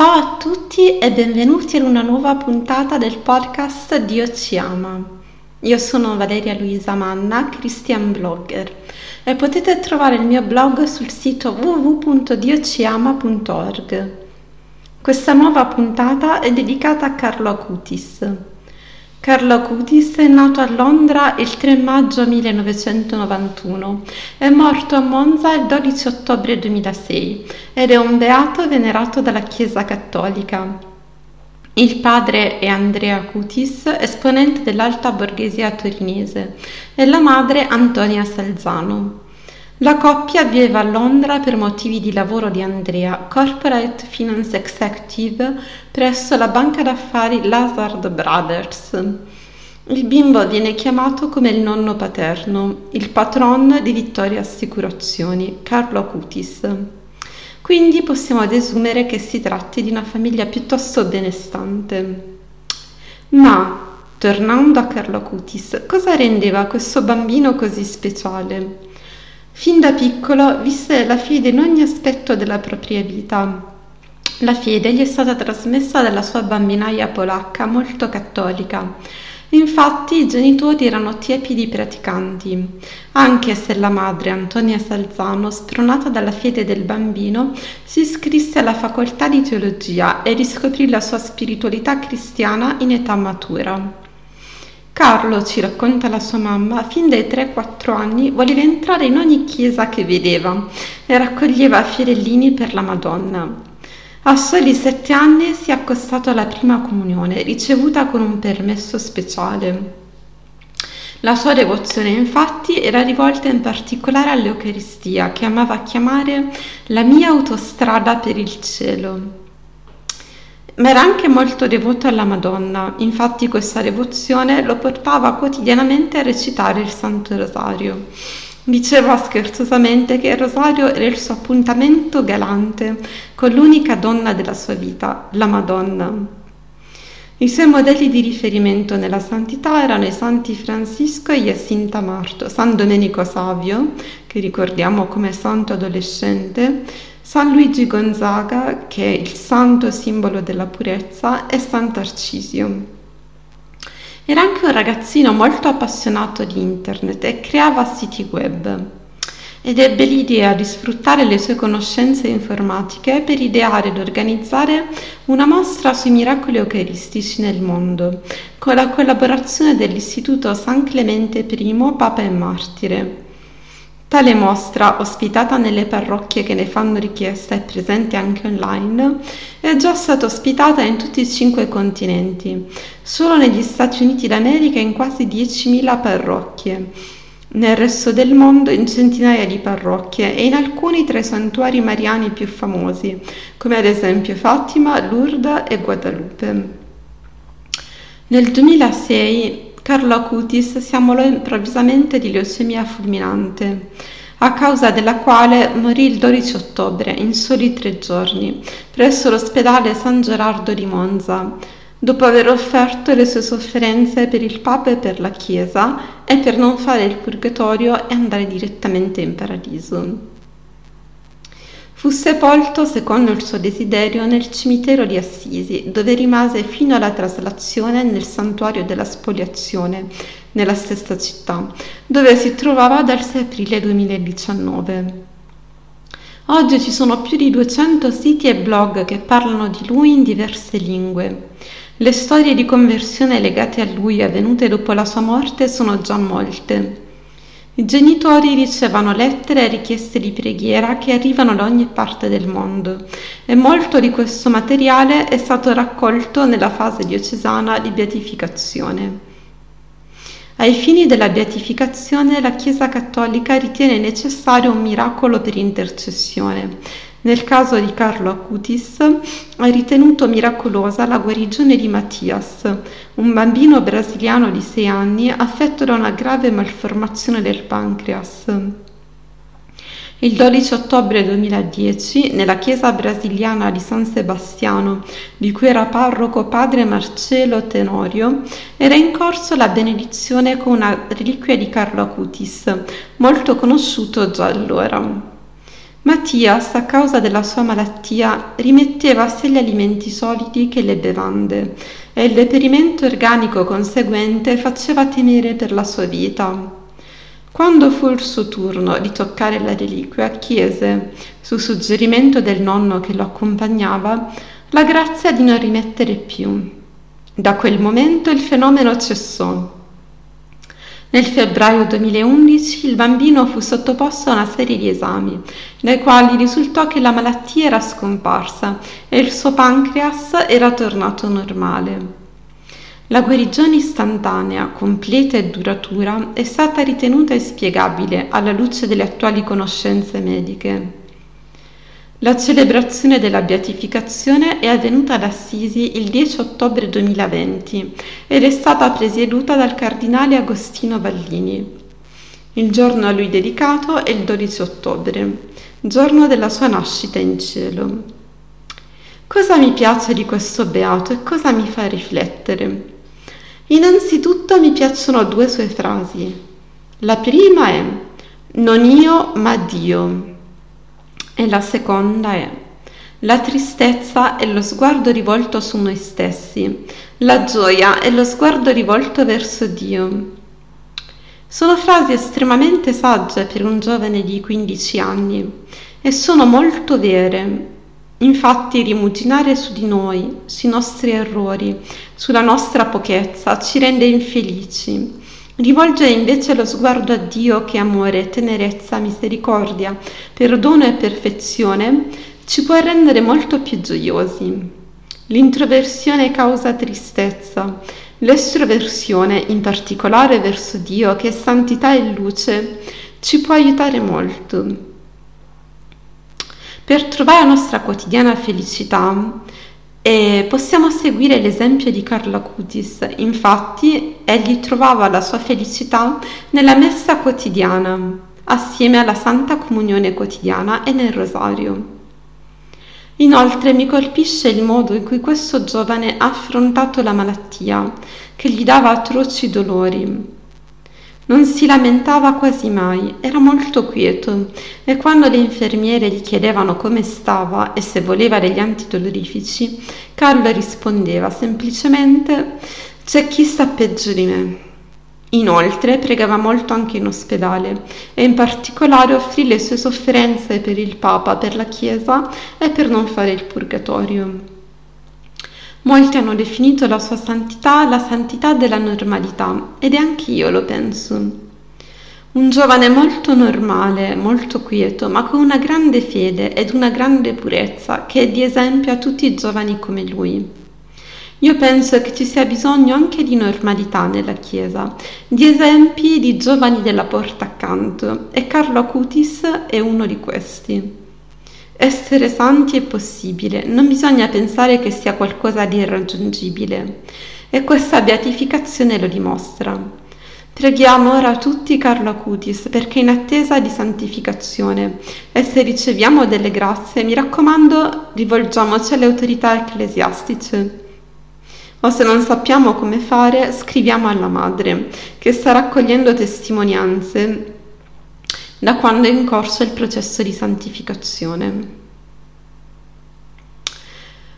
Ciao a tutti e benvenuti in una nuova puntata del podcast Dio ci ama. Io sono Valeria Luisa Manna, Christian Blogger e potete trovare il mio blog sul sito www.diociama.org. Questa nuova puntata è dedicata a Carlo Acutis. Carlo Acutis è nato a Londra il 3 maggio 1991, è morto a Monza il 12 ottobre 2006 ed è un beato venerato dalla Chiesa Cattolica. Il padre è Andrea Acutis, esponente dell'alta borghesia torinese, e la madre Antonia Salzano. La coppia viveva a Londra per motivi di lavoro di Andrea, Corporate Finance Executive presso la banca d'affari Lazard Brothers. Il bimbo viene chiamato come il nonno paterno, il patron di Vittoria Assicurazioni, Carlo Acutis. Quindi possiamo desumere che si tratti di una famiglia piuttosto benestante. Ma, tornando a Carlo Acutis, cosa rendeva questo bambino così speciale? Fin da piccolo visse la fede in ogni aspetto della propria vita. La fede gli è stata trasmessa dalla sua bambinaia polacca molto cattolica. Infatti i genitori erano tiepidi praticanti, anche se la madre Antonia Salzano, spronata dalla fede del bambino, si iscrisse alla facoltà di teologia e riscoprì la sua spiritualità cristiana in età matura. Carlo, ci racconta la sua mamma, fin dai 3-4 anni voleva entrare in ogni chiesa che vedeva e raccoglieva fiorellini per la Madonna. A soli sette anni si è accostato alla prima comunione, ricevuta con un permesso speciale. La sua devozione infatti era rivolta in particolare all'Eucaristia, che amava chiamare la mia autostrada per il cielo ma era anche molto devoto alla Madonna, infatti questa devozione lo portava quotidianamente a recitare il Santo Rosario. Diceva scherzosamente che il rosario era il suo appuntamento galante con l'unica donna della sua vita, la Madonna. I suoi modelli di riferimento nella santità erano i santi Francisco e Jacinta Marto, San Domenico Savio, che ricordiamo come santo adolescente, San Luigi Gonzaga, che è il santo simbolo della purezza, e Sant'Arcisio. Era anche un ragazzino molto appassionato di internet e creava siti web ed ebbe l'idea di sfruttare le sue conoscenze informatiche per ideare ed organizzare una mostra sui miracoli eucaristici nel mondo, con la collaborazione dell'Istituto San Clemente I, Papa e Martire. Tale mostra, ospitata nelle parrocchie che ne fanno richiesta e presente anche online, è già stata ospitata in tutti i cinque continenti, solo negli Stati Uniti d'America in quasi 10.000 parrocchie, nel resto del mondo in centinaia di parrocchie e in alcuni tra i santuari mariani più famosi, come ad esempio Fatima, Lourdes e Guadalupe. Nel 2006 Carlo Acutis si ammalò improvvisamente di leucemia fulminante, a causa della quale morì il 12 ottobre, in soli tre giorni, presso l'ospedale San Gerardo di Monza, dopo aver offerto le sue sofferenze per il Papa e per la Chiesa e per non fare il purgatorio e andare direttamente in paradiso. Fu sepolto, secondo il suo desiderio, nel cimitero di Assisi, dove rimase fino alla traslazione nel santuario della spoliazione, nella stessa città, dove si trovava dal 6 aprile 2019. Oggi ci sono più di 200 siti e blog che parlano di lui in diverse lingue. Le storie di conversione legate a lui avvenute dopo la sua morte sono già molte. I genitori ricevono lettere e richieste di preghiera che arrivano da ogni parte del mondo e molto di questo materiale è stato raccolto nella fase diocesana di beatificazione. Ai fini della beatificazione la Chiesa Cattolica ritiene necessario un miracolo per intercessione nel caso di Carlo Acutis ha ritenuto miracolosa la guarigione di Mattias, un bambino brasiliano di 6 anni affetto da una grave malformazione del pancreas. Il 12 ottobre 2010, nella chiesa brasiliana di San Sebastiano, di cui era parroco padre Marcello Tenorio, era in corso la benedizione con una reliquia di Carlo Acutis, molto conosciuto già allora. Mattias, a causa della sua malattia, rimetteva sia gli alimenti solidi che le bevande e il deperimento organico conseguente faceva temere per la sua vita. Quando fu il suo turno di toccare la reliquia, chiese, su suggerimento del nonno che lo accompagnava, la grazia di non rimettere più. Da quel momento il fenomeno cessò. Nel febbraio 2011 il bambino fu sottoposto a una serie di esami, nei quali risultò che la malattia era scomparsa e il suo pancreas era tornato normale. La guarigione istantanea, completa e duratura è stata ritenuta inspiegabile alla luce delle attuali conoscenze mediche. La celebrazione della beatificazione è avvenuta ad Assisi il 10 ottobre 2020 ed è stata presieduta dal cardinale Agostino Vallini. Il giorno a lui dedicato è il 12 ottobre, giorno della sua nascita in cielo. Cosa mi piace di questo beato e cosa mi fa riflettere? Innanzitutto mi piacciono due sue frasi. La prima è non io ma Dio e la seconda è la tristezza è lo sguardo rivolto su noi stessi, la gioia è lo sguardo rivolto verso Dio. Sono frasi estremamente sagge per un giovane di 15 anni e sono molto vere Infatti rimuginare su di noi, sui nostri errori, sulla nostra pochezza ci rende infelici. Rivolgere invece lo sguardo a Dio che amore, tenerezza, misericordia, perdono e perfezione ci può rendere molto più gioiosi. L'introversione causa tristezza, l'estroversione, in particolare verso Dio che è santità e luce, ci può aiutare molto. Per trovare la nostra quotidiana felicità eh, possiamo seguire l'esempio di Carlo Acutis. Infatti, egli trovava la sua felicità nella messa quotidiana, assieme alla Santa Comunione quotidiana e nel Rosario. Inoltre mi colpisce il modo in cui questo giovane ha affrontato la malattia, che gli dava atroci dolori non si lamentava quasi mai, era molto quieto e quando le infermiere gli chiedevano come stava e se voleva degli antidolorifici, Carlo rispondeva semplicemente c'è chi sta peggio di me. Inoltre pregava molto anche in ospedale e in particolare offrì le sue sofferenze per il Papa, per la Chiesa e per non fare il purgatorio. Molti hanno definito la sua santità la santità della normalità ed anche io lo penso. Un giovane molto normale, molto quieto, ma con una grande fede ed una grande purezza che è di esempio a tutti i giovani come lui. Io penso che ci sia bisogno anche di normalità nella Chiesa, di esempi di giovani della porta accanto e Carlo Acutis è uno di questi. Essere santi è possibile, non bisogna pensare che sia qualcosa di irraggiungibile e questa beatificazione lo dimostra. Preghiamo ora tutti Carlo Acutis perché in attesa di santificazione e se riceviamo delle grazie, mi raccomando, rivolgiamoci alle autorità ecclesiastiche. O se non sappiamo come fare, scriviamo alla madre, che sta raccogliendo testimonianze da quando è in corso il processo di santificazione.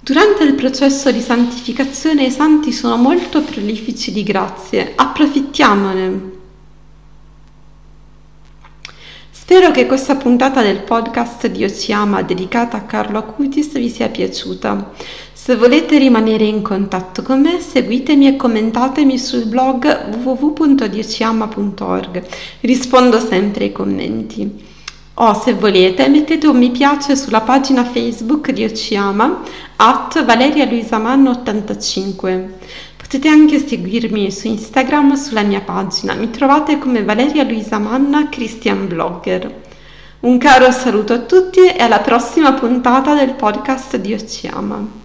Durante il processo di santificazione i santi sono molto prolifici di grazie, approfittiamone. Spero che questa puntata del podcast Dio ci ama dedicata a Carlo Acutis vi sia piaciuta. Se volete rimanere in contatto con me, seguitemi e commentatemi sul blog www.diociama.org. Rispondo sempre ai commenti. O se volete mettete un mi piace sulla pagina Facebook di Ociama at Valeria Luisa Manno 85. Potete anche seguirmi su Instagram sulla mia pagina, mi trovate come Valeria Luisa Manna Christian Blogger. Un caro saluto a tutti e alla prossima puntata del podcast di Ociama.